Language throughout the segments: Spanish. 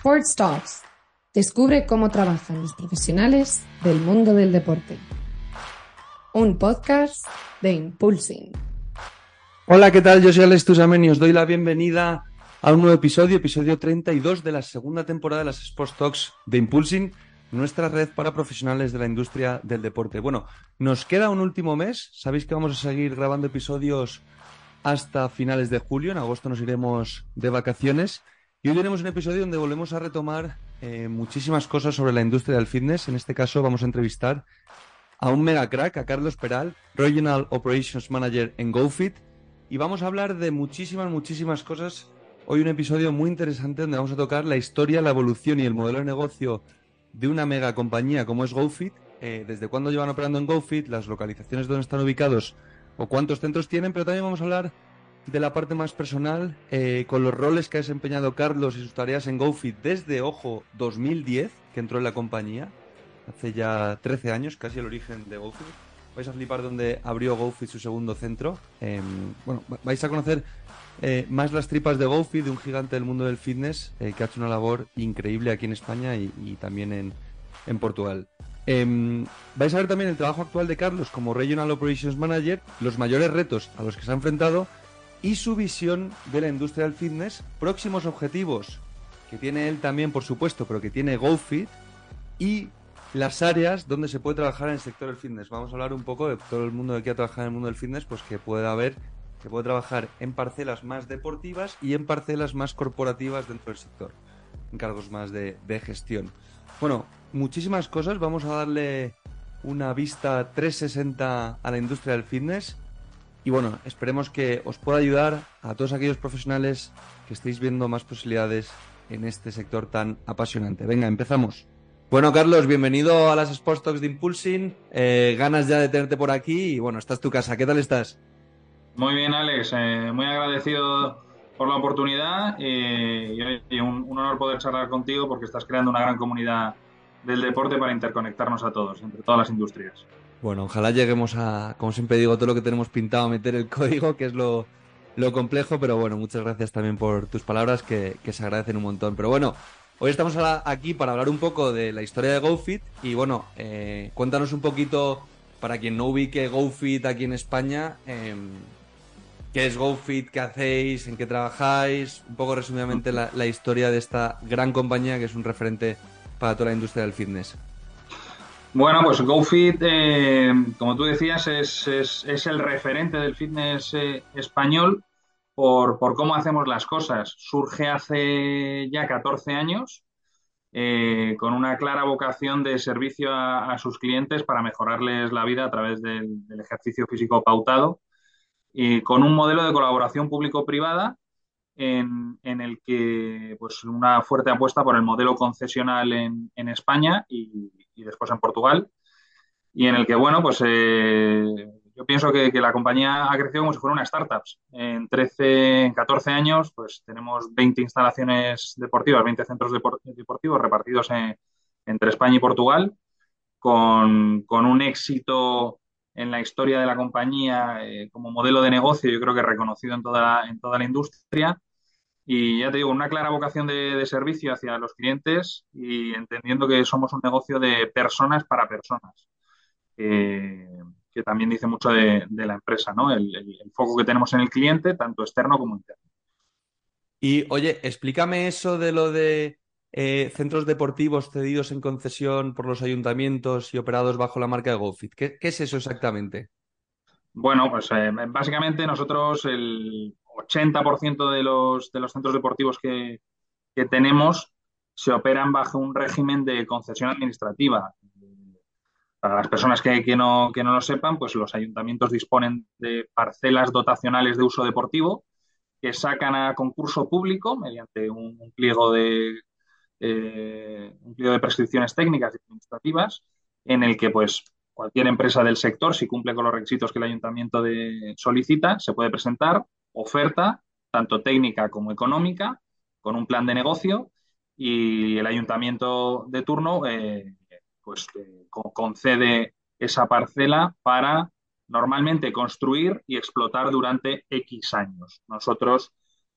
Sports Talks. Descubre cómo trabajan los profesionales del mundo del deporte. Un podcast de Impulsing. Hola, ¿qué tal? Yo soy Alex Tusamen y os doy la bienvenida a un nuevo episodio, episodio 32 de la segunda temporada de las Sports Talks de Impulsing, nuestra red para profesionales de la industria del deporte. Bueno, nos queda un último mes. Sabéis que vamos a seguir grabando episodios hasta finales de julio. En agosto nos iremos de vacaciones. Y hoy tenemos un episodio donde volvemos a retomar eh, muchísimas cosas sobre la industria del fitness. En este caso vamos a entrevistar a un mega crack, a Carlos Peral, Regional Operations Manager en GoFit. Y vamos a hablar de muchísimas, muchísimas cosas. Hoy un episodio muy interesante donde vamos a tocar la historia, la evolución y el modelo de negocio de una mega compañía como es GoFit, eh, desde cuándo llevan operando en GoFit, las localizaciones donde están ubicados o cuántos centros tienen, pero también vamos a hablar de la parte más personal, eh, con los roles que ha desempeñado Carlos y sus tareas en GoFit desde, ojo, 2010, que entró en la compañía, hace ya 13 años, casi el origen de GoFit. Vais a flipar donde abrió GoFit su segundo centro. Em, bueno, vais a conocer eh, más las tripas de GoFit, de un gigante del mundo del fitness, eh, que ha hecho una labor increíble aquí en España y, también en, en Portugal. Em, vais a ver también el trabajo actual de Carlos como Regional Operations Manager, los mayores retos a los que se ha enfrentado y su visión de la industria del fitness, próximos objetivos que tiene él también, por supuesto, pero que tiene GoFit y las áreas donde se puede trabajar en el sector del fitness. Vamos a hablar un poco de todo el mundo que quiera trabajar en el mundo del fitness, pues que puede haber, que puede trabajar en parcelas más deportivas y en parcelas más corporativas dentro del sector, en cargos más de, de gestión. Bueno, muchísimas cosas. Vamos a darle una vista 360 a la industria del fitness y bueno, esperemos que os pueda ayudar a todos aquellos profesionales que estéis viendo más posibilidades en este sector tan apasionante. Venga, empezamos. Bueno, Carlos, bienvenido a las Sports Talks de Impulsing. Eh, ganas ya de tenerte por aquí y bueno, esta es tu casa. ¿Qué tal estás? Muy bien, Alex. Eh, muy agradecido por la oportunidad y, un honor poder charlar contigo porque estás creando una gran comunidad del deporte para interconectarnos a todos, entre todas las industrias. Bueno, ojalá lleguemos a, como siempre digo, todo lo que tenemos pintado, a meter el código, que es lo, complejo, pero bueno, muchas gracias también por tus palabras que, se agradecen un montón. Pero bueno, hoy estamos aquí para hablar un poco de la historia de GoFit y bueno, eh, cuéntanos un poquito, para quien no ubique GoFit aquí en España, em, qué es GoFit, qué hacéis, en qué trabajáis, un poco resumidamente la, la historia de esta gran compañía que es un referente para toda la industria del fitness. Bueno, pues GoFit, eh, como tú decías, es, es, el referente del fitness eh, español por, cómo hacemos las cosas. Surge hace ya 14 años eh, con una clara vocación de servicio a, sus clientes para mejorarles la vida a través del, del ejercicio físico pautado y con un modelo de colaboración público-privada en, el que pues una fuerte apuesta por el modelo concesional en, en España y, después en Portugal y en el que bueno pues eh, yo pienso que, la compañía ha crecido como si fuera una startup. En 13, en 14 años pues tenemos 20 instalaciones deportivas, 20 centros deportivos repartidos entre España y Portugal con, con un éxito en la historia de la compañía eh, como modelo de negocio, yo creo que reconocido en toda, en toda la industria. Y ya te digo, una clara vocación de, servicio hacia los clientes y entendiendo que somos un negocio de personas para personas, que también dice mucho de, la empresa, ¿no? El, foco que tenemos en el cliente, tanto externo como interno. Y oye, explícame eso de lo de eh, centros deportivos cedidos en concesión por los ayuntamientos y operados bajo la marca de GoFit. ¿Qué, es eso exactamente? Bueno, pues eh, básicamente nosotros el 80% de los, de los centros deportivos que, tenemos se operan bajo un régimen de concesión administrativa. Para las personas que, no, que no lo sepan, pues los ayuntamientos disponen de parcelas dotacionales de uso deportivo que sacan a concurso público mediante un pliego de eh, un pliego de prescripciones técnicas y administrativas en el que pues cualquier empresa del sector, si cumple con los requisitos que el ayuntamiento de, solicita, se puede presentar oferta, tanto técnica como económica, con un plan de negocio y el ayuntamiento de turno eh, pues eh, concede esa parcela para normalmente construir y explotar durante X años. Nosotros,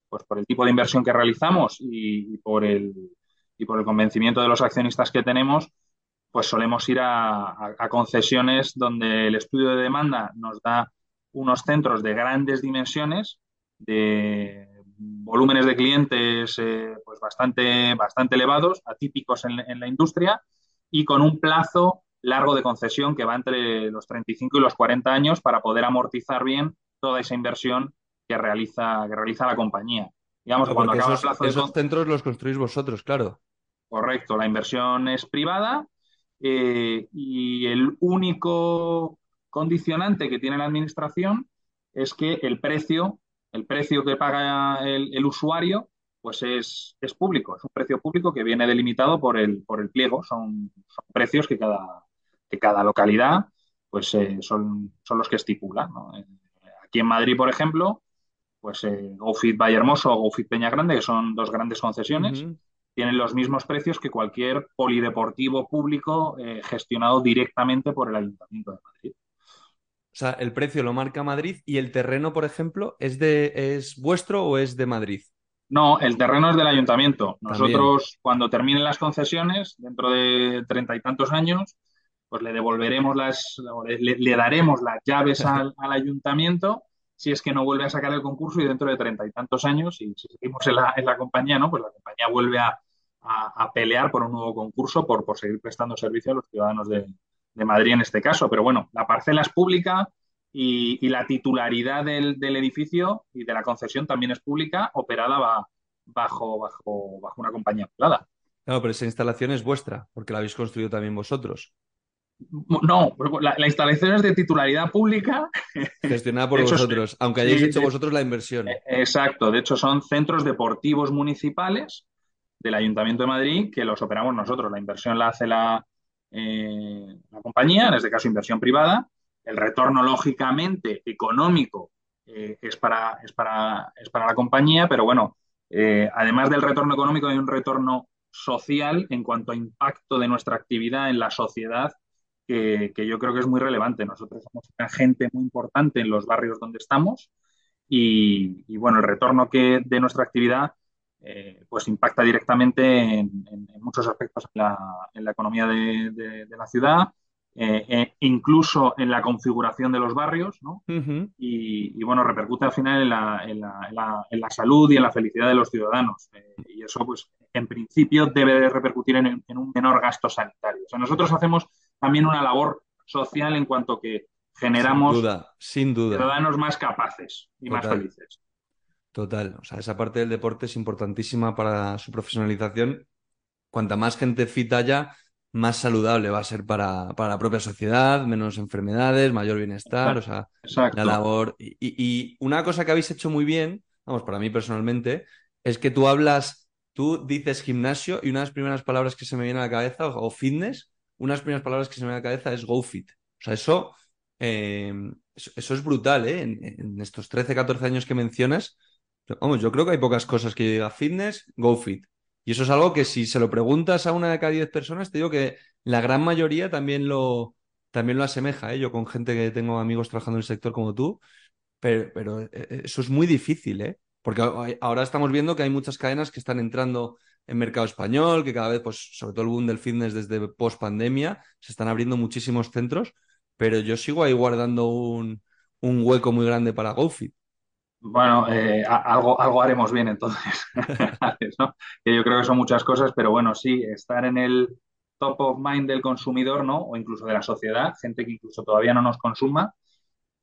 pues por el tipo de inversión que realizamos y por el y por el convencimiento de los accionistas que tenemos, pues solemos ir a, concesiones donde el estudio de demanda nos da unos centros de grandes dimensiones, de volúmenes de clientes eh, pues bastante, bastante elevados, atípicos en, la industria y con un plazo largo de concesión que va entre los 35 y los 40 años para poder amortizar bien toda esa inversión que realiza, que realiza la compañía. Digamos cuando acaba esos, el plazo esos centros los construís vosotros, claro. Correcto, la inversión es privada eh, y el único condicionante que tiene la administración es que el precio, el precio que paga el, usuario, pues es, es, público, es un precio público que viene delimitado por el, por el pliego, son, precios que cada, que cada localidad pues eh, son, son los que estipulan. Eh, aquí en Madrid, por ejemplo, pues eh, GoFit Valle Hermoso o GoFit Peña Grande, que son dos grandes concesiones, tienen los mismos precios que cualquier polideportivo público eh, gestionado directamente por el Ayuntamiento de Madrid. O sea, el precio lo marca Madrid y el terreno, por ejemplo, ¿es, de, es vuestro o es de Madrid? No, el terreno es del ayuntamiento. Nosotros, cuando terminen las concesiones, dentro de treinta y tantos años, pues le devolveremos las, le, daremos las llaves al, al, ayuntamiento si es que no vuelve a sacar el concurso y dentro de treinta y tantos años, y si seguimos en la, en la compañía, ¿no? Pues la compañía vuelve a, a, pelear por un nuevo concurso, por, por seguir prestando servicio a los ciudadanos de, de, Madrid en este caso. Pero bueno, la parcela es pública y, y la titularidad del, del, edificio y de la concesión también es pública, operada va, bajo, bajo, bajo una compañía privada. Claro, pero esa instalación es vuestra, porque la habéis construido también vosotros. No, la, instalación es de titularidad pública. Gestionada por vosotros, aunque hayáis hecho vosotros la inversión. Eh, exacto, de hecho son centros deportivos municipales del Ayuntamiento de Madrid que los operamos nosotros. La inversión la hace la, eh, la compañía, en este caso inversión privada. El retorno, lógicamente, económico eh, es, para, es, para, es para la compañía, pero bueno, además del retorno económico hay un retorno social en cuanto a impacto de nuestra actividad en la sociedad que, yo creo que es muy relevante. Nosotros somos una gente muy importante en los barrios donde estamos y, bueno, el retorno que de nuestra actividad eh, pues impacta directamente en, muchos aspectos en la, economía de, la ciudad, eh, eh, incluso en la configuración de los barrios, ¿no? y, bueno, repercute al final en la, en, la, en la, salud y en la felicidad de los ciudadanos. y eso, pues, en principio debe repercutir en, un menor gasto sanitario. O sea, nosotros hacemos también una labor social en cuanto que generamos sin duda, ciudadanos más capaces y más felices. Total, o sea, esa parte del deporte es importantísima para su profesionalización. Cuanta más gente fit haya, más saludable va a ser para, para la propia sociedad, menos enfermedades, mayor bienestar, o sea, la labor. Y, y, una cosa que habéis hecho muy bien, vamos, para mí personalmente, es que tú hablas, tú dices gimnasio y una de las primeras palabras que se me viene a la cabeza, o fitness, unas primeras palabras que se me viene a la cabeza es GoFit. O sea, eso, eh, eso, es brutal, ¿eh? En, estos 13, 14 años que mencionas, vamos, yo creo que hay pocas cosas que diga fitness, GoFit. Y eso es algo que si se lo preguntas a una de cada 10 personas, te digo que la gran mayoría también lo, también lo asemeja. ¿eh? Yo con gente que tengo amigos trabajando en el sector como tú, pero, pero eh, eso es muy difícil, ¿eh? Porque ahora estamos viendo que hay muchas cadenas que están entrando en mercado español, que cada vez, pues, sobre todo el boom del fitness desde post pandemia, se están abriendo muchísimos centros, pero yo sigo ahí guardando un, hueco muy grande para GoFit. Bueno, eh, algo, algo haremos bien entonces, que yo creo que son muchas cosas, pero bueno, sí, estar en el top of mind del consumidor, ¿no? O incluso de la sociedad, gente que incluso todavía no nos consuma,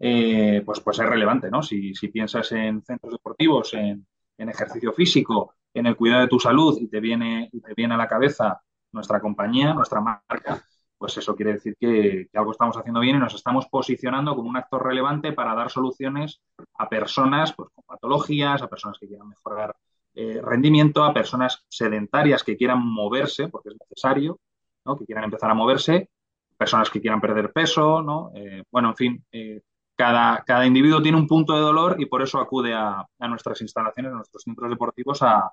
eh, pues, pues es relevante, ¿no? Si, si piensas en centros deportivos, en, en ejercicio físico, en el cuidado de tu salud y te viene, y te viene a la cabeza nuestra compañía, nuestra marca, pues eso quiere decir que, algo estamos haciendo bien y nos estamos posicionando como un actor relevante para dar soluciones a personas pues, con patologías, a personas que quieran mejorar eh, rendimiento, a personas sedentarias que quieran moverse, porque es necesario, ¿no? que quieran empezar a moverse, personas que quieran perder peso, ¿no? Eh, bueno, en fin, eh, cada, individuo tiene un punto de dolor y por eso acude a, nuestras instalaciones, a nuestros centros deportivos, a,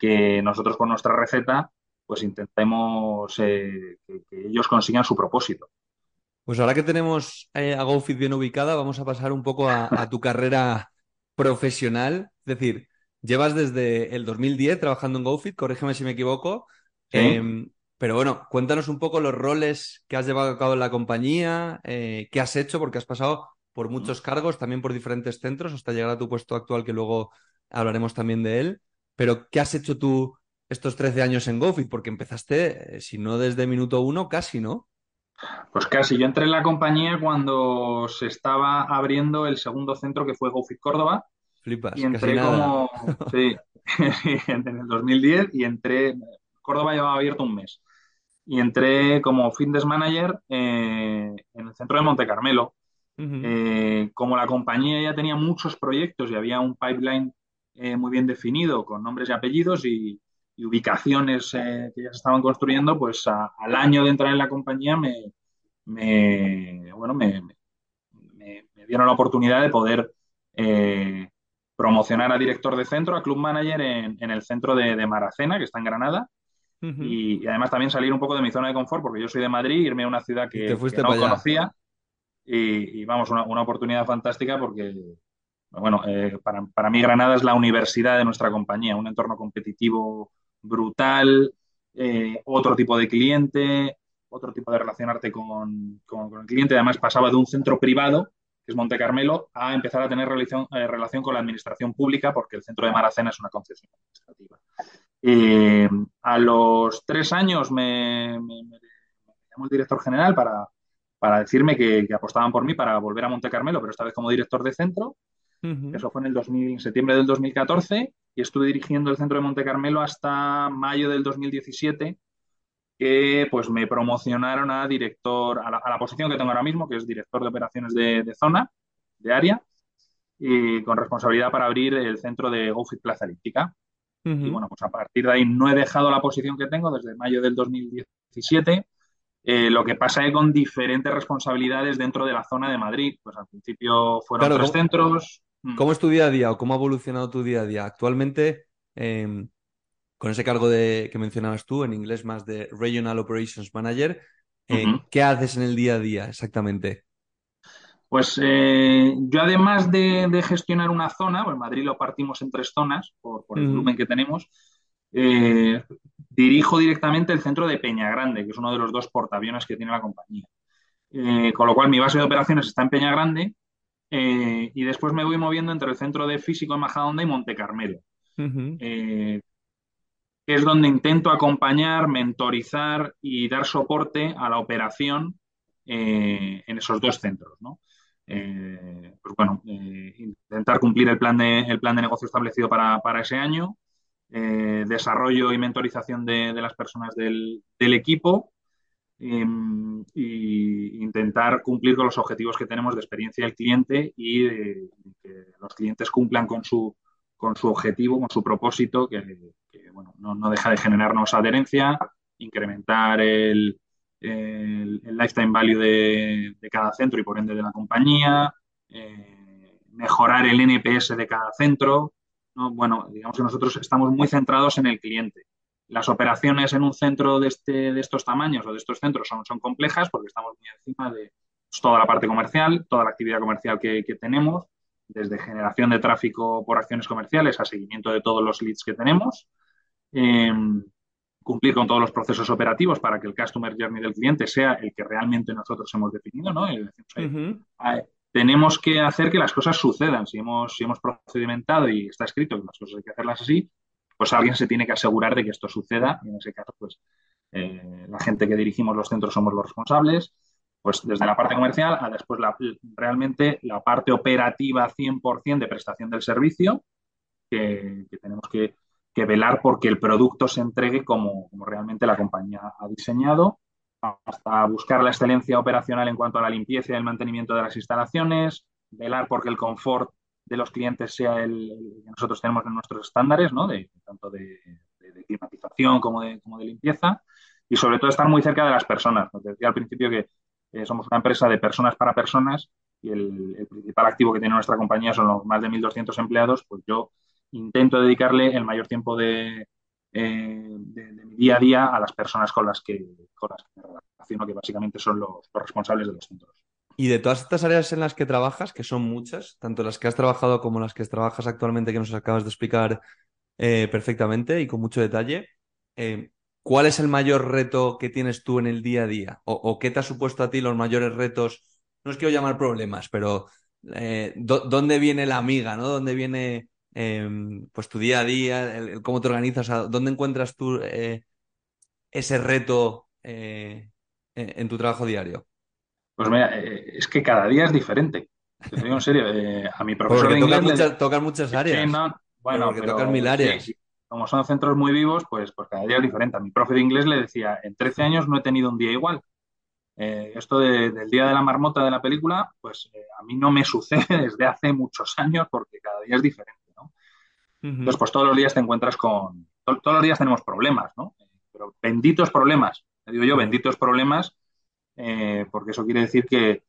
que nosotros con nuestra receta pues intentemos eh, que, ellos consigan su propósito. Pues ahora que tenemos eh, a GoFit bien ubicada, vamos a pasar un poco a, tu carrera profesional. Es decir, llevas desde el 2010 trabajando en GoFit, corrígeme si me equivoco, Em, pero bueno, cuéntanos un poco los roles que has llevado a cabo en la compañía, eh, qué has hecho, porque has pasado por muchos cargos, también por diferentes centros, hasta llegar a tu puesto actual, que luego hablaremos también de él. Pero, ¿qué has hecho tú estos 13 años en GoFit? Porque empezaste, eh, si no desde minuto uno, casi, ¿no? Pues casi. Yo entré en la compañía cuando se estaba abriendo el segundo centro que fue GoFit Córdoba. Flipas, y entré casi nada. como. Sí, en el 2010 y entré. Córdoba llevaba abierto un mes. Y entré como fitness manager eh, en el centro de Monte Carmelo. Eh, como la compañía ya tenía muchos proyectos y había un pipeline eh, muy bien definido con nombres y apellidos y, y ubicaciones eh, que ya se estaban construyendo, pues a- al año de entrar en la compañía me, me- bueno, me, me- me dieron la oportunidad de poder eh, promocionar a director de centro, a club manager en, en el centro de, de Maracena, que está en Granada. Y, y además también salir un poco de mi zona de confort, porque yo soy de Madrid, irme a una ciudad que, no conocía. Y, y, vamos, una, una oportunidad fantástica porque, bueno, eh, para, para mí Granada es la universidad de nuestra compañía, un entorno competitivo brutal, eh, otro tipo de cliente, otro tipo de relacionarte con, con- el cliente. Además, pasaba de un centro privado, que es Monte Carmelo, a empezar a tener relación, eh, relación con la administración pública, porque el centro de Maracena es una concesión administrativa. Eh, a los tres años me, me- llamó el director general para, para decirme que apostaban por mí para volver a Monte Carmelo, pero esta vez como director de centro. Eso fue en el 2000, en septiembre del 2014 y estuve dirigiendo el centro de Monte Carmelo hasta mayo del 2017, que pues me promocionaron a director, a la, a la posición que tengo ahora mismo, que es director de operaciones de, de zona, de área, y con responsabilidad para abrir el centro de GoFit Plaza Elíptica. Y bueno, pues a partir de ahí no he dejado la posición que tengo desde mayo del 2017. Eh, lo que pasa es con diferentes responsabilidades dentro de la zona de Madrid. Pues al principio fueron Claro, tres ¿cómo, centros. Mm. cómo es tu día a día o cómo ha evolucionado tu día a día? Actualmente, em, con ese cargo de, que mencionabas tú, en inglés más de Regional Operations Manager, eh, Ujú. ¿qué haces en el día a día exactamente? Pues eh, yo además de, de gestionar una zona, pues en Madrid lo partimos en tres zonas por, por el volumen que tenemos, eh, dirijo directamente el centro de Peña Grande, que es uno de los dos portaaviones que tiene la compañía. Eh, con lo cual mi base de operaciones está en Peña Grande eh, y después me voy moviendo entre el centro de físico en Majadahonda y Monte Carmelo, eh, que es donde intento acompañar, mentorizar y dar soporte a la operación eh, en esos dos centros, ¿no? Eh, pues bueno, eh, intentar cumplir el plan de, el plan de negocio establecido para, para ese año, desarrollo y mentorización de, de las personas del, del equipo y intentar cumplir con los objetivos que tenemos de experiencia del cliente y de, que los clientes cumplan con su, con su objetivo, con su propósito, que, que, bueno, no, no deja de generarnos adherencia, incrementar el, el, el lifetime value de, de, cada centro y por ende de la compañía, eh, mejorar el NPS de cada centro. ¿no? Bueno, digamos que nosotros estamos muy centrados en el cliente. Las operaciones en un centro de, este, de estos tamaños o de estos centros son, son complejas porque estamos muy encima de pues, toda la parte comercial, toda la actividad comercial que, que tenemos, desde generación de tráfico por acciones comerciales a seguimiento de todos los leads que tenemos. Eh, cumplir con todos los procesos operativos para que el customer journey del cliente sea el que realmente nosotros hemos definido, ¿no? Y decimos, Uh -huh. eh, tenemos que hacer que las cosas sucedan. Si hemos, si hemos procedimentado y está escrito que las cosas hay que hacerlas así, pues alguien se tiene que asegurar de que esto suceda. Y en ese caso, pues eh, la gente que dirigimos los centros somos los responsables. Pues desde la parte comercial a después la, realmente la parte operativa 100% de prestación del servicio, que, tenemos que, que, velar porque el producto se entregue como, como realmente la compañía ha diseñado, hasta buscar la excelencia operacional en cuanto a la limpieza y el mantenimiento de las instalaciones, velar porque el confort de los clientes sea el, que nosotros tenemos en nuestros estándares, ¿no? de, tanto de, climatización como de, como de, limpieza, y sobre todo estar muy cerca de las personas. Te decía al principio que eh, somos una empresa de personas para personas y el, principal activo que tiene nuestra compañía son los más de 1.200 empleados, pues yo intento dedicarle el mayor tiempo de, eh, de, mi día a día a las personas con las que, con las que me relaciono, que básicamente son los, los, responsables de los centros. Y de todas estas áreas en las que trabajas, que son muchas, tanto las que has trabajado como las que trabajas actualmente, que nos acabas de explicar eh, perfectamente y con mucho detalle, eh, ¿cuál es el mayor reto que tienes tú en el día a día? ¿O, qué te ha supuesto a ti los mayores retos? No os quiero llamar problemas, pero eh, ¿dónde viene la amiga? ¿no? ¿Dónde viene em, pues tu día a día? ¿Cómo te organizas? ¿Dónde encuentras tú ese reto en tu trabajo diario? Pues mira, es que cada día es diferente. Te digo en serio, a mi profesor de inglés... Muchas, muchas áreas. bueno, porque tocan mil áreas como son centros muy vivos, pues, pues cada día es diferente. A mi profe de inglés le decía, en 13 años no he tenido un día igual. Eh, esto del día de la marmota de la película, pues eh, a mí no me sucede desde hace muchos años porque cada día es diferente, ¿no? Entonces, pues todos los días te encuentras con... todos los días tenemos problemas, ¿no? pero benditos problemas, digo yo, benditos problemas, eh, porque eso quiere decir que,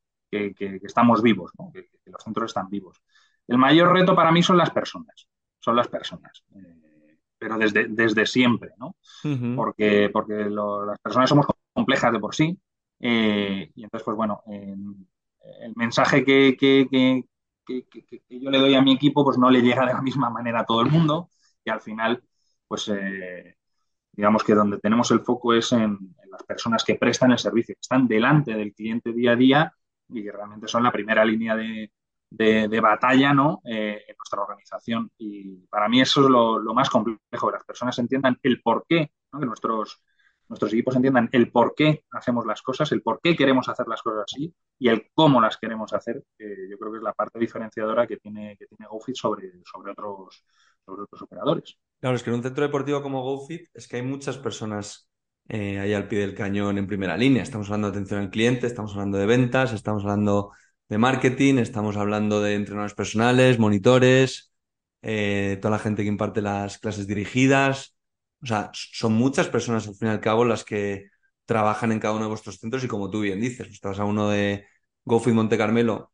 estamos vivos, ¿no? que, los centros están vivos. El mayor reto para mí son las personas, son las personas pero desde, desde siempre, ¿no? Porque, porque las personas somos complejas de por sí. Eh, y entonces, pues bueno, el mensaje que, yo le doy a mi equipo, pues no le llega de la misma manera a todo el mundo. Y al final, pues eh, digamos que donde tenemos el foco es en, las personas que prestan el servicio, que están delante del cliente día a día y que realmente son la primera línea de, de, batalla ¿no? Eh, en nuestra organización. Y para mí eso es lo, más complejo, que las personas entiendan el por qué, que nuestros, nuestros equipos entiendan el por qué hacemos las cosas, el por qué queremos hacer las cosas así y el cómo las queremos hacer, yo creo que es la parte diferenciadora que tiene, que tiene GoFit sobre, sobre, otros, sobre otros operadores. Claro, es que en un centro deportivo como GoFit es que hay muchas personas eh, ahí al pie del cañón en primera línea. Estamos hablando de atención al cliente, estamos hablando de ventas, estamos hablando de marketing, estamos hablando de entrenadores personales, monitores, eh, toda la gente que imparte las clases dirigidas. O sea, son muchas personas al fin y al cabo las que trabajan en cada uno de vuestros centros y como tú bien dices, estás a uno de GoFit Monte Carmelo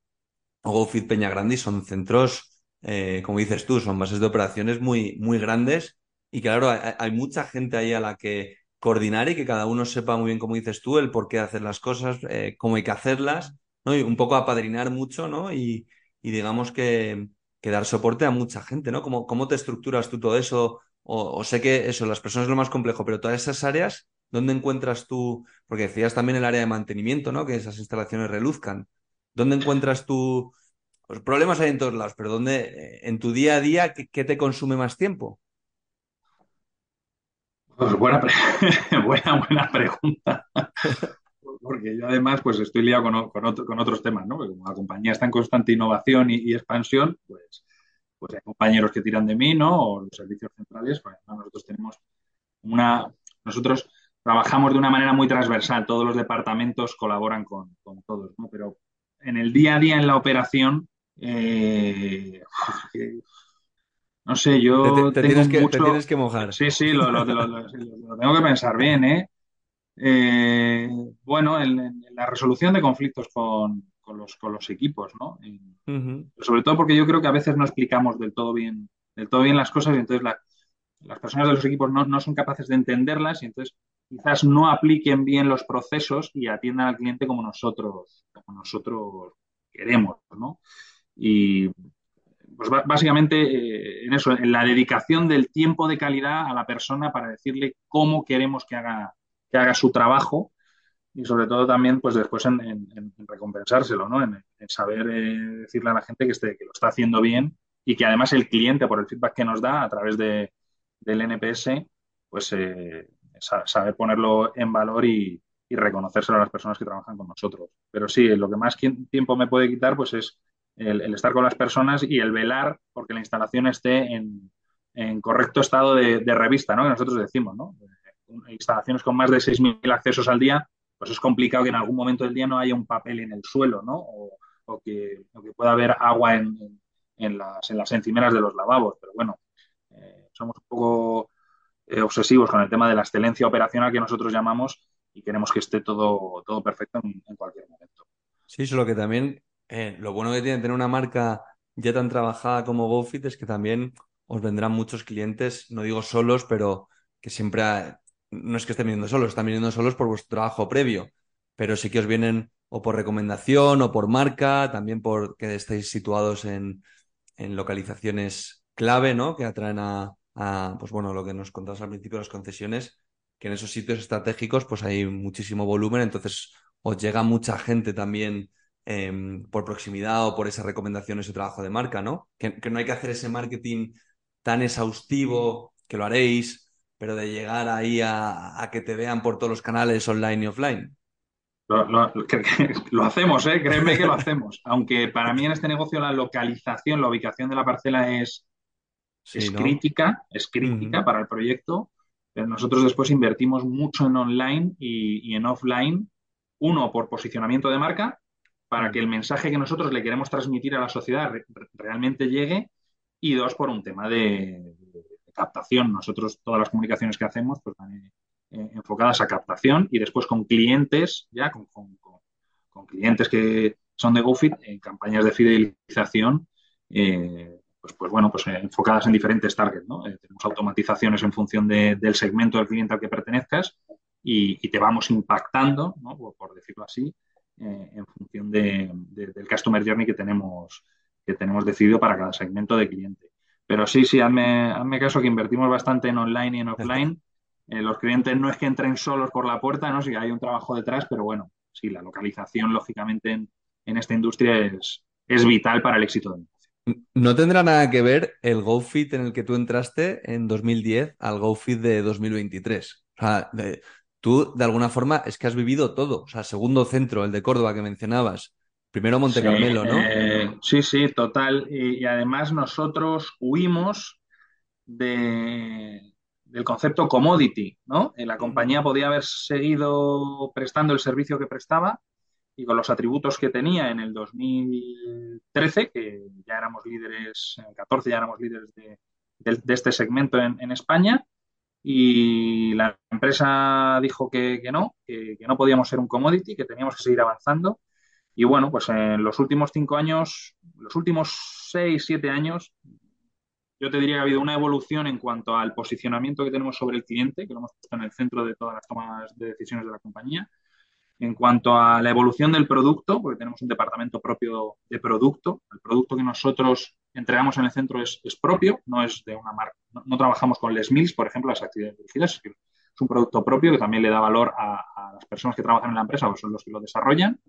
o GoFit Peña Grandi, son centros, eh, como dices tú, son bases de operaciones muy, muy grandes y claro, hay, mucha gente ahí a la que coordinar y que cada uno sepa muy bien, como dices tú, el por qué hacer las cosas, eh, cómo hay que hacerlas ¿no? Y un poco apadrinar mucho, ¿no? Y, digamos que, dar soporte a mucha gente, ¿no? ¿Cómo, cómo te estructuras tú todo eso? O, sé que eso, las personas es lo más complejo, pero todas esas áreas, ¿dónde encuentras tú? Porque decías también el área de mantenimiento, ¿no? Que esas instalaciones reluzcan. ¿Dónde encuentras tú? Pues problemas hay en todos lados, pero ¿dónde, eh, en tu día a día, qué, te consume más tiempo? Pues buena, buena, buena pregunta. porque yo además pues estoy liado con, con, otros temas, ¿no? Porque como la compañía está en constante innovación y, expansión, pues, pues hay compañeros que tiran de mí, ¿no? O los servicios centrales, pues nosotros tenemos una... Nosotros trabajamos de una manera muy transversal, todos los departamentos colaboran con, todos, ¿no? Pero en el día a día en la operación, eh, no sé, yo... Te, tienes que, tienes que, mojar. Sí, sí, lo, lo, tengo que pensar bien, ¿eh? Eh, bueno, en, la resolución de conflictos con, los, con los, equipos, ¿no? Sobre todo porque yo creo que a veces no explicamos del todo bien, del todo bien las cosas y entonces las personas de los equipos no, son capaces de entenderlas y entonces quizás no apliquen bien los procesos y atiendan al cliente como nosotros, como nosotros queremos, ¿no? Y pues básicamente eh, en eso, en la dedicación del tiempo de calidad a la persona para decirle cómo queremos que haga que haga su trabajo y sobre todo también pues después en, recompensárselo, ¿no? En, saber eh, decirle a la gente que, que lo está haciendo bien y que además el cliente por el feedback que nos da a través de, del NPS pues eh, saber ponerlo en valor y, y, reconocérselo a las personas que trabajan con nosotros. Pero sí, lo que más tiempo me puede quitar pues es el, estar con las personas y el velar porque la instalación esté en, correcto estado de, revista, ¿no? Que nosotros decimos, ¿no? instalaciones con más de 6.000 accesos al día, pues es complicado que en algún momento del día no haya un papel en el suelo, ¿no? O, que, pueda haber agua en, las, en las encimeras de los lavabos. Pero bueno, eh, somos un poco eh, obsesivos con el tema de la excelencia operacional que nosotros llamamos y queremos que esté todo, todo perfecto en, cualquier momento. Sí, solo que también eh, lo bueno que tiene tener una marca ya tan trabajada como GoFit es que también os vendrán muchos clientes, no digo solos, pero que siempre no es que estén viniendo solos, están viniendo solos por vuestro trabajo previo, pero sí que os vienen o por recomendación o por marca, también porque estáis situados en, localizaciones clave, ¿no? Que atraen a, pues bueno, lo que nos contabas al principio, las concesiones, que en esos sitios estratégicos pues hay muchísimo volumen, entonces os llega mucha gente también em, por proximidad o por esa recomendación, ese trabajo de marca, ¿no? Que, no hay que hacer ese marketing tan exhaustivo, que lo haréis, pero de llegar ahí a, que te vean por todos los canales online y offline. Lo, hacemos, ¿eh? créeme que lo hacemos. Aunque para mí en este negocio la localización, la ubicación de la parcela es, es crítica, es crítica para el proyecto. Pero nosotros después invertimos mucho en online y, en offline. Uno, por posicionamiento de marca, para que el mensaje que nosotros le queremos transmitir a la sociedad realmente llegue. Y dos, por un tema de, captación. Nosotros, todas las comunicaciones que hacemos, pues van eh, enfocadas a captación y después con clientes, ya con, clientes que son de GoFit, en campañas de fidelización. Eh, pues, pues bueno, pues eh, enfocadas en diferentes targets, ¿no? Eh, tenemos automatizaciones en función del segmento del cliente al que pertenezcas y, te vamos impactando, ¿no? por, decirlo así, eh, en función del customer journey que tenemos, que tenemos decidido para cada segmento de cliente. Pero sí, sí, hazme, hazme caso que invertimos bastante en online y en offline. los clientes no es que entren solos por la puerta, ¿no? Sí, hay un trabajo detrás, pero bueno, sí, la localización, lógicamente, en, en esta industria es, es vital para el éxito del no tendrá nada que ver el GoFit en el que tú entraste en 2010 al GoFit de 2023. O sea, tú de alguna forma es que has vivido todo. O sea, segundo centro, el de Córdoba que mencionabas. Primero Monte Carmelo, ¿no? Eh, sí, sí, total. Y, además nosotros huimos de, del concepto commodity, ¿no? La compañía podía haber seguido prestando el servicio que prestaba, y con los atributos que tenía en el 2013, que ya éramos líderes, en el 14 ya éramos líderes de, este segmento en, España, y la empresa dijo que, no, que, no podíamos ser un commodity, que teníamos que seguir avanzando. Y bueno, pues en los últimos cinco años, los últimos seis, siete años, yo te diría que ha habido una evolución en cuanto al posicionamiento que tenemos sobre el cliente, que lo hemos puesto en el centro de todas las tomas de decisiones de la compañía en cuanto a la evolución del producto, porque tenemos un departamento propio de producto, el producto que nosotros entregamos en el centro es, propio, no es de una marca, no, trabajamos con Les Mills, por ejemplo, las actividades dirigidas, es un producto propio que también le da valor a, las personas que trabajan en la empresa, o son los que lo desarrollan.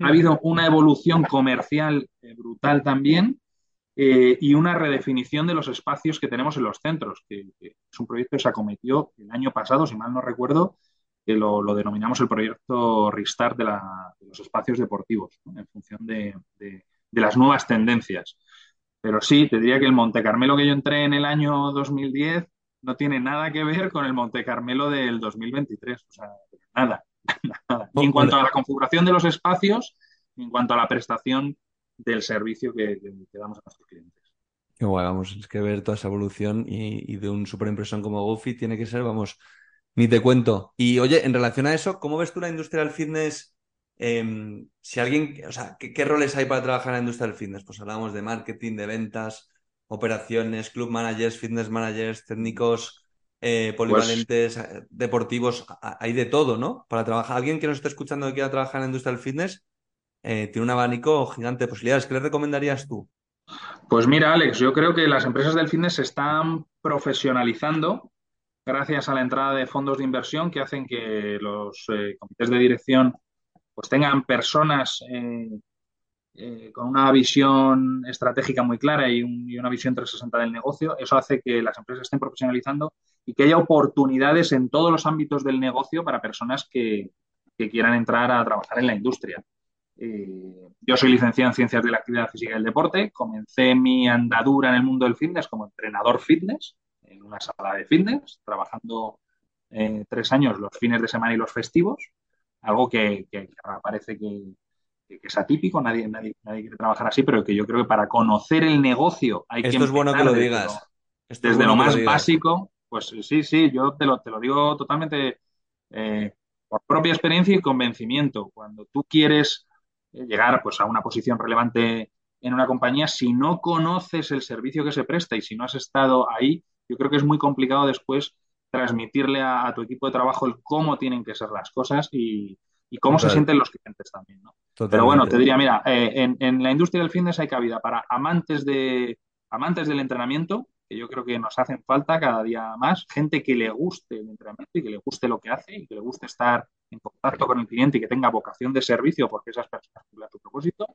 Ha habido una evolución comercial eh, brutal también eh, y una redefinición de los espacios que tenemos en los centros, que, que, es un proyecto que se acometió el año pasado, si mal no recuerdo, que lo, denominamos el proyecto Restart de, los espacios deportivos, en función de, las nuevas tendencias. Pero sí, te diría que el Monte Carmelo que yo entré en el año 2010 no tiene nada que ver con el Monte Carmelo del 2023. O sea, nada, nada. Ni en cuanto a la configuración de los espacios, ni en cuanto a la prestación del servicio que, damos a nuestros clientes. Qué guay, vamos, es que ver toda esa evolución y, y de un superimpresión como Gofi tiene que ser, vamos, ni te cuento. Y oye, en relación a eso, ¿cómo ves tú la industria del fitness? Em, si alguien, o sea, ¿qué, roles hay para trabajar en la industria del fitness? Pues hablamos de marketing, de ventas, operaciones, club managers, fitness managers, técnicos, eh, pues polivalentes, eh, deportivos, hay de todo, ¿no? Para trabajar, alguien que nos esté escuchando que quiera trabajar en la industria del fitness, eh, tiene un abanico gigante de posibilidades. ¿Qué le recomendarías tú? Pues mira, Alex, yo creo que las empresas del fitness se están profesionalizando gracias a la entrada de fondos de inversión que hacen que los eh, comités de dirección pues tengan personas eh, eh, con una visión estratégica muy clara y, una visión 360 del negocio. Eso hace que las empresas estén profesionalizando y que haya oportunidades en todos los ámbitos del negocio para personas que, que quieran entrar a trabajar en la industria. yo soy licenciado en Ciencias de la Actividad Física y el Deporte. Comencé mi andadura en el mundo del fitness como entrenador fitness una sala de fitness, trabajando eh, tres años los fines de semana y los festivos, algo que, parece que, es atípico, nadie, nadie, quiere trabajar así, pero que yo creo que para conocer el negocio hay que... Esto es bueno que lo digas. desde lo más básico, pues sí, sí, yo te lo, te lo digo totalmente eh, por propia experiencia y convencimiento. Cuando tú quieres eh, llegar pues, a una posición relevante en una compañía, si no conoces el servicio que se presta y si no has estado ahí, yo creo que es muy complicado después transmitirle a, tu equipo de trabajo el cómo tienen que ser las cosas y, cómo se sienten los clientes también. ¿no? Pero bueno, te diría, mira, eh, en, la industria del fitness hay cabida para amantes, de, amantes del entrenamiento, que yo creo que nos hacen falta cada día más, gente que le guste el entrenamiento y que le guste lo que hace y que le guste estar en contacto con el cliente y que tenga vocación de servicio, porque esas personas cumplen su propósito.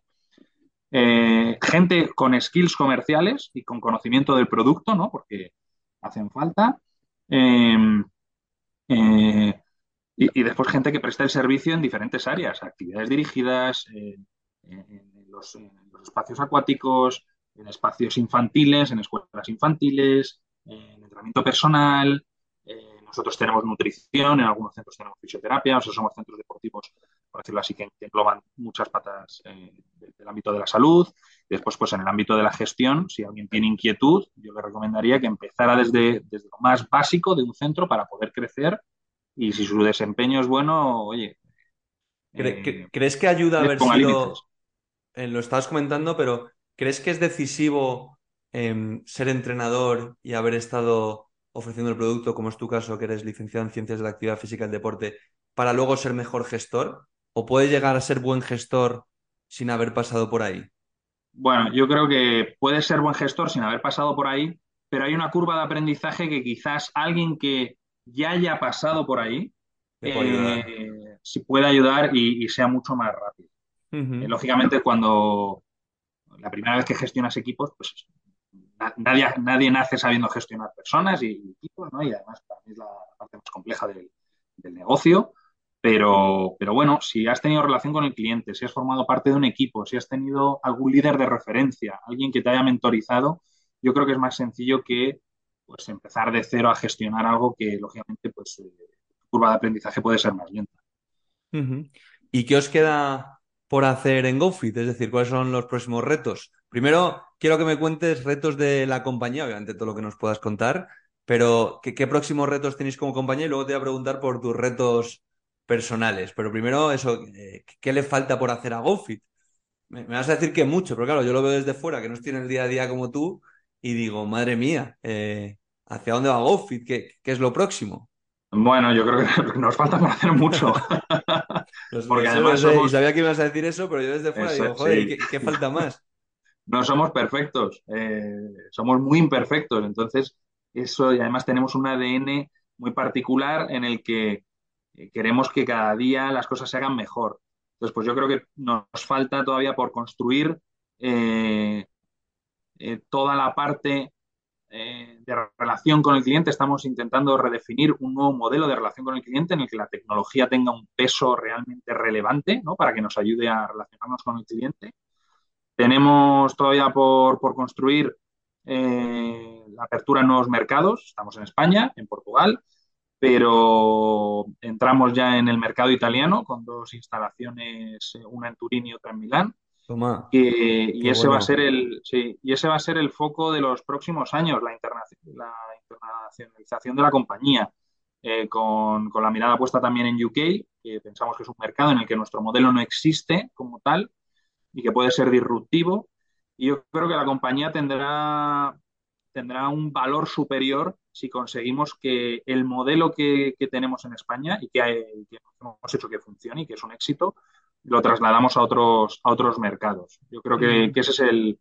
Eh, gente con skills comerciales y con conocimiento del producto, ¿no? Porque hacen falta. Em, eh, y, después gente que presta el servicio en diferentes áreas, actividades dirigidas, en, los, espacios acuáticos, en espacios infantiles, en escuelas infantiles, en entrenamiento personal. Eh, nosotros tenemos nutrición, en algunos centros tenemos fisioterapia, o sea, somos centros deportivos, por decirlo así, que, engloban muchas patas eh, del ámbito de la salud. después, pues en el ámbito de la gestión, si alguien tiene inquietud, yo le recomendaría que empezara desde, desde lo más básico de un centro para poder crecer y si su desempeño es bueno, oye. Eh, ¿Crees que ayuda a haber sido, eh, lo estabas comentando, pero ¿crees que es decisivo em, ser entrenador y haber estado ofreciendo el producto, como es tu caso, que eres licenciado en Ciencias de la Actividad Física y el Deporte, para luego ser mejor gestor? ¿O puede llegar a ser buen gestor sin haber pasado por ahí? Bueno, yo creo que puede ser buen gestor sin haber pasado por ahí, pero hay una curva de aprendizaje que quizás alguien que ya haya pasado por ahí, eh, si puede ayudar y, sea mucho más rápido. Eh, lógicamente, cuando la primera vez que gestionas equipos, pues nadie, nadie nace sabiendo gestionar personas y equipos, ¿no? Y además para mí es la parte más compleja del, negocio. Pero, pero, bueno, si has tenido relación con el cliente, si has formado parte de un equipo, si has tenido algún líder de referencia, alguien que te haya mentorizado, yo creo que es más sencillo que pues empezar de cero a gestionar algo que lógicamente pues eh, curva de aprendizaje puede ser más lenta. ¿Y qué os queda por hacer en GoFit? Es decir, ¿cuáles son los próximos retos? Primero, quiero que me cuentes retos de la compañía, obviamente todo lo que nos puedas contar, pero ¿qué, próximos retos tenéis como compañía? Y luego te voy a preguntar por tus retos personales. Pero primero, eso, eh, ¿qué le falta por hacer a GoFit? Me, me, vas a decir que mucho, pero claro, yo lo veo desde fuera, que no estoy en el día a día como tú, y digo, madre mía, eh, ¿hacia dónde va GoFit? ¿Qué, es lo próximo? Bueno, yo creo que nos falta por hacer mucho. Porque además Y sabía que ibas a decir eso, pero yo desde fuera digo, joder, ¿qué, falta más? No somos perfectos, eh, somos muy imperfectos. Entonces, eso, y además tenemos un ADN muy particular en el que queremos que cada día las cosas se hagan mejor. Entonces, pues yo creo que nos falta todavía por construir eh, toda la parte eh, de relación con el cliente. Estamos intentando redefinir un nuevo modelo de relación con el cliente en el que la tecnología tenga un peso realmente relevante ¿no? para que nos ayude a relacionarnos con el cliente. Tenemos todavía por, construir eh, la apertura en nuevos mercados. Estamos en España, en Portugal, pero entramos ya en el mercado italiano con dos instalaciones, una en Turín y otra en Milán y, ese va a ser el, y ese va a ser el foco de los próximos años, la, la internacionalización de la compañía, eh, con, la mirada puesta también en UK, que pensamos que es un mercado en el que nuestro modelo no existe como tal y que puede ser disruptivo. Y yo creo que la compañía tendrá, tendrá un valor superior si conseguimos que el modelo que, tenemos en España y que, que hemos hecho que funcione y que es un éxito, lo trasladamos a otros, a otros mercados. Yo creo que, ese es el,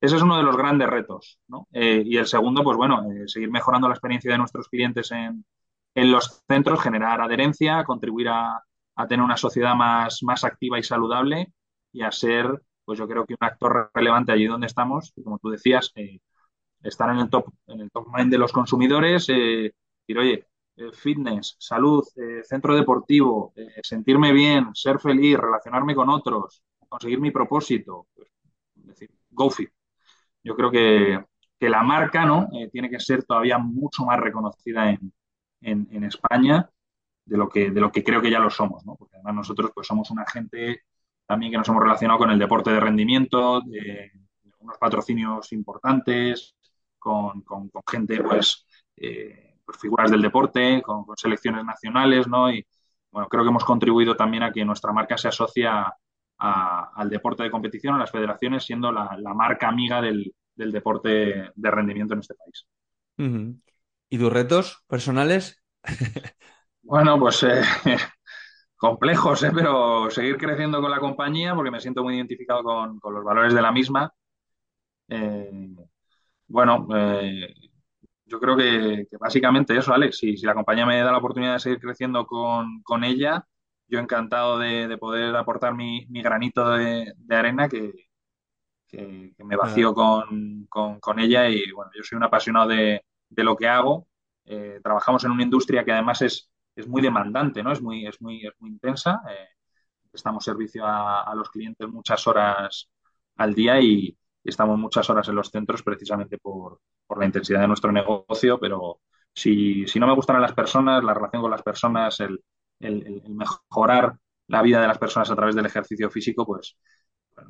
ese es uno de los grandes retos. Eh, y el segundo, pues bueno, eh, seguir mejorando la experiencia de nuestros clientes en, los centros, generar adherencia, contribuir a, tener una sociedad más, más activa y saludable y a ser, pues yo creo que un actor relevante allí donde estamos, y como tú decías, eh, estar en el top, en el top mind de los consumidores, decir, oye, eh, fitness, salud, eh, centro deportivo, eh, sentirme bien, ser feliz, relacionarme con otros, conseguir mi propósito, pues, es decir, go fit. Yo creo que, la marca ¿no? tiene que ser todavía mucho más reconocida en, España de lo, que, de lo que creo que ya lo somos, ¿no? porque además nosotros pues, somos una gente también que nos hemos relacionado con el deporte de rendimiento, de, unos patrocinios importantes, con, gente pues pues, figuras del deporte, con, selecciones nacionales, ¿no? Y bueno, creo que hemos contribuido también a que nuestra marca se asocia al deporte de competición, a las federaciones, siendo la, marca amiga del, deporte de rendimiento en este país. ¿Y tus retos personales? bueno, pues eh, complejos, ¿eh? pero seguir creciendo con la compañía porque me siento muy identificado con, los valores de la misma. Eh, bueno, yo creo que, básicamente eso, Alex, si, si, la compañía me da la oportunidad de seguir creciendo con, con ella, yo encantado de, poder aportar mi, mi granito de, arena que, que, me vacío con, con, ella y bueno, yo soy un apasionado de, de lo que hago. Eh, trabajamos en una industria que además es, es muy demandante, ¿no? Es muy, es muy, es muy intensa. Eh, estamos servicio a, a, los clientes muchas horas al día y, estamos muchas horas en los centros precisamente por, por la intensidad de nuestro negocio, pero si, si, no me gustan las personas, la relación con las personas, el, mejorar la vida de las personas a través del ejercicio físico, pues,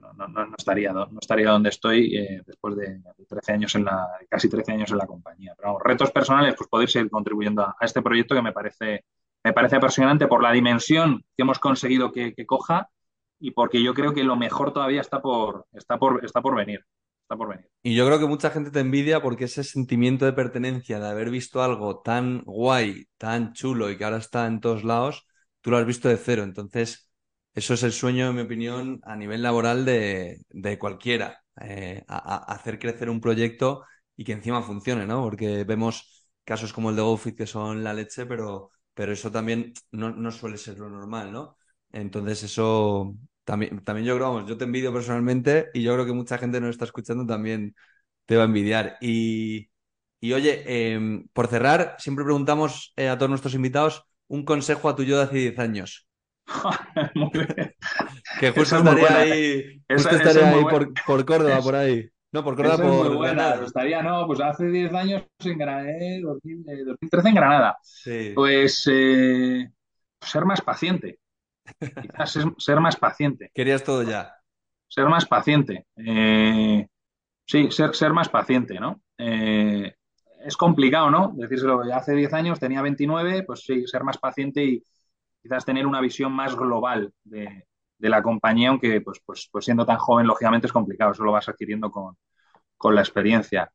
no, no, no, estaría, estaría donde estoy eh, después de 13 años en la, casi 13 años en la compañía. Pero retos personales, pues poder seguir contribuyendo a, este proyecto que me parece, me parece apasionante por la dimensión que hemos conseguido que coja y porque yo creo que lo mejor todavía está por, está por, está por venir. Está por venir. Y yo creo que mucha gente te envidia porque ese sentimiento de pertenencia, de haber visto algo tan guay, tan chulo y que ahora está en todos lados, tú lo has visto de cero. Entonces, eso es el sueño, en mi opinión, a nivel laboral de, de cualquiera. Eh, hacer crecer un proyecto y que encima funcione, ¿no? Porque vemos casos como el de GoFit que son la leche, pero, pero eso también no, no suele ser lo normal, ¿no? Entonces eso también, también yo creo, vamos, yo te envidio personalmente y yo creo que mucha gente nos está escuchando también te va a envidiar. Y, y oye, em, por cerrar, siempre preguntamos eh, a todos nuestros invitados un consejo a tu yo de hace 10 años. que justo estaría ahí, justo estaría ahí por, por, Córdoba, por ahí. No, por Córdoba, por Granada. Estaría, no, pues hace 10 años en Granada, 2013 en Granada. Pues eh, ser más paciente. Quizás ser, más paciente. Querías todo ya. Ser más paciente. Eh, sí, ser, ser más paciente, ¿no? Eh, es complicado, ¿no? Decírselo, hace 10 años tenía 29, pues sí, ser más paciente y quizás tener una visión más global de, la compañía, aunque pues, pues, pues, siendo tan joven, lógicamente es complicado, eso lo vas adquiriendo con, la experiencia.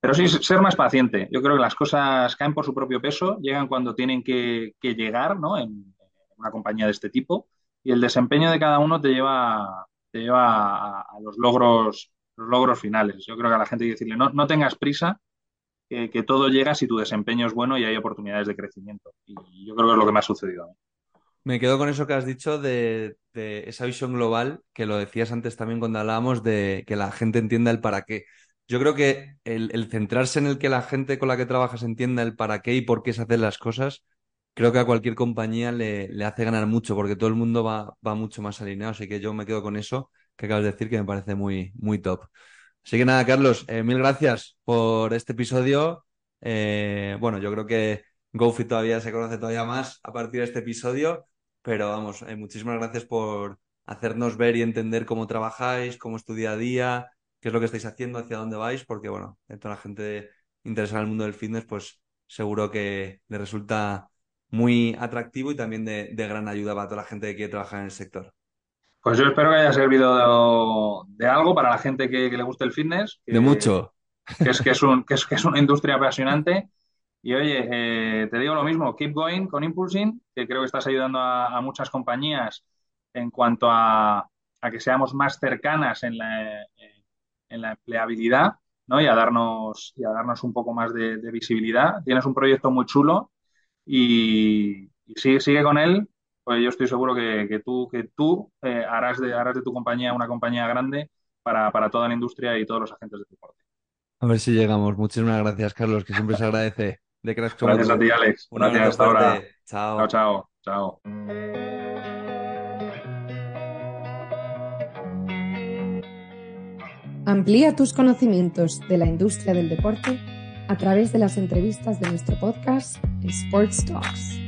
Pero sí, ser más paciente. Yo creo que las cosas caen por su propio peso, llegan cuando tienen que, llegar, ¿no? En, una compañía de este tipo y el desempeño de cada uno te lleva, te lleva a, los logros logros finales. Yo creo que a la gente hay que decirle, no, no tengas prisa, que, todo llega si tu desempeño es bueno y hay oportunidades de crecimiento. Y yo creo que es lo que me ha sucedido a mí. Me quedo con eso que has dicho de, esa visión global, que lo decías antes también cuando hablábamos de que la gente entienda el para qué. Yo creo que el, el centrarse en el que la gente con la que trabajas entienda el para qué y por qué se hacen las cosas creo que a cualquier compañía le, le hace ganar mucho porque todo el mundo va, va, mucho más alineado. Así que yo me quedo con eso que acabas de decir que me parece muy, muy top. Así que nada, Carlos, eh, mil gracias por este episodio. Eh, bueno, yo creo que GoFit todavía se conoce todavía más a partir de este episodio, pero vamos, eh, muchísimas gracias por hacernos ver y entender cómo trabajáis, cómo es tu día a día, qué es lo que estáis haciendo, hacia dónde vais, porque bueno, toda la gente interesada en el mundo del fitness, pues seguro que le resulta muy atractivo y también de, gran ayuda para toda la gente que quiere trabajar en el sector. Pues yo espero que haya servido de, algo para la gente que, le guste el fitness. de mucho. Que es, que, es un, que, es, que es una industria apasionante. Y oye, eh, te digo lo mismo, keep going con Impulsing, que creo que estás ayudando a, muchas compañías en cuanto a, a, que seamos más cercanas en la, en la empleabilidad ¿no? y, a darnos, y a darnos un poco más de, de visibilidad. Tienes un proyecto muy chulo y, sigue, sigue con él, pues yo estoy seguro que, tú, que tú eh, harás, de, harás de tu compañía una compañía grande para, toda la industria y todos los agentes de deporte. A ver si llegamos. Muchísimas gracias, Carlos, que siempre se agradece. De gracias a ti, Alex. gracias hasta ahora. Chao. Chao, chao. Amplía tus conocimientos de la industria del deporte a través de las entrevistas de nuestro podcast Sports Talks.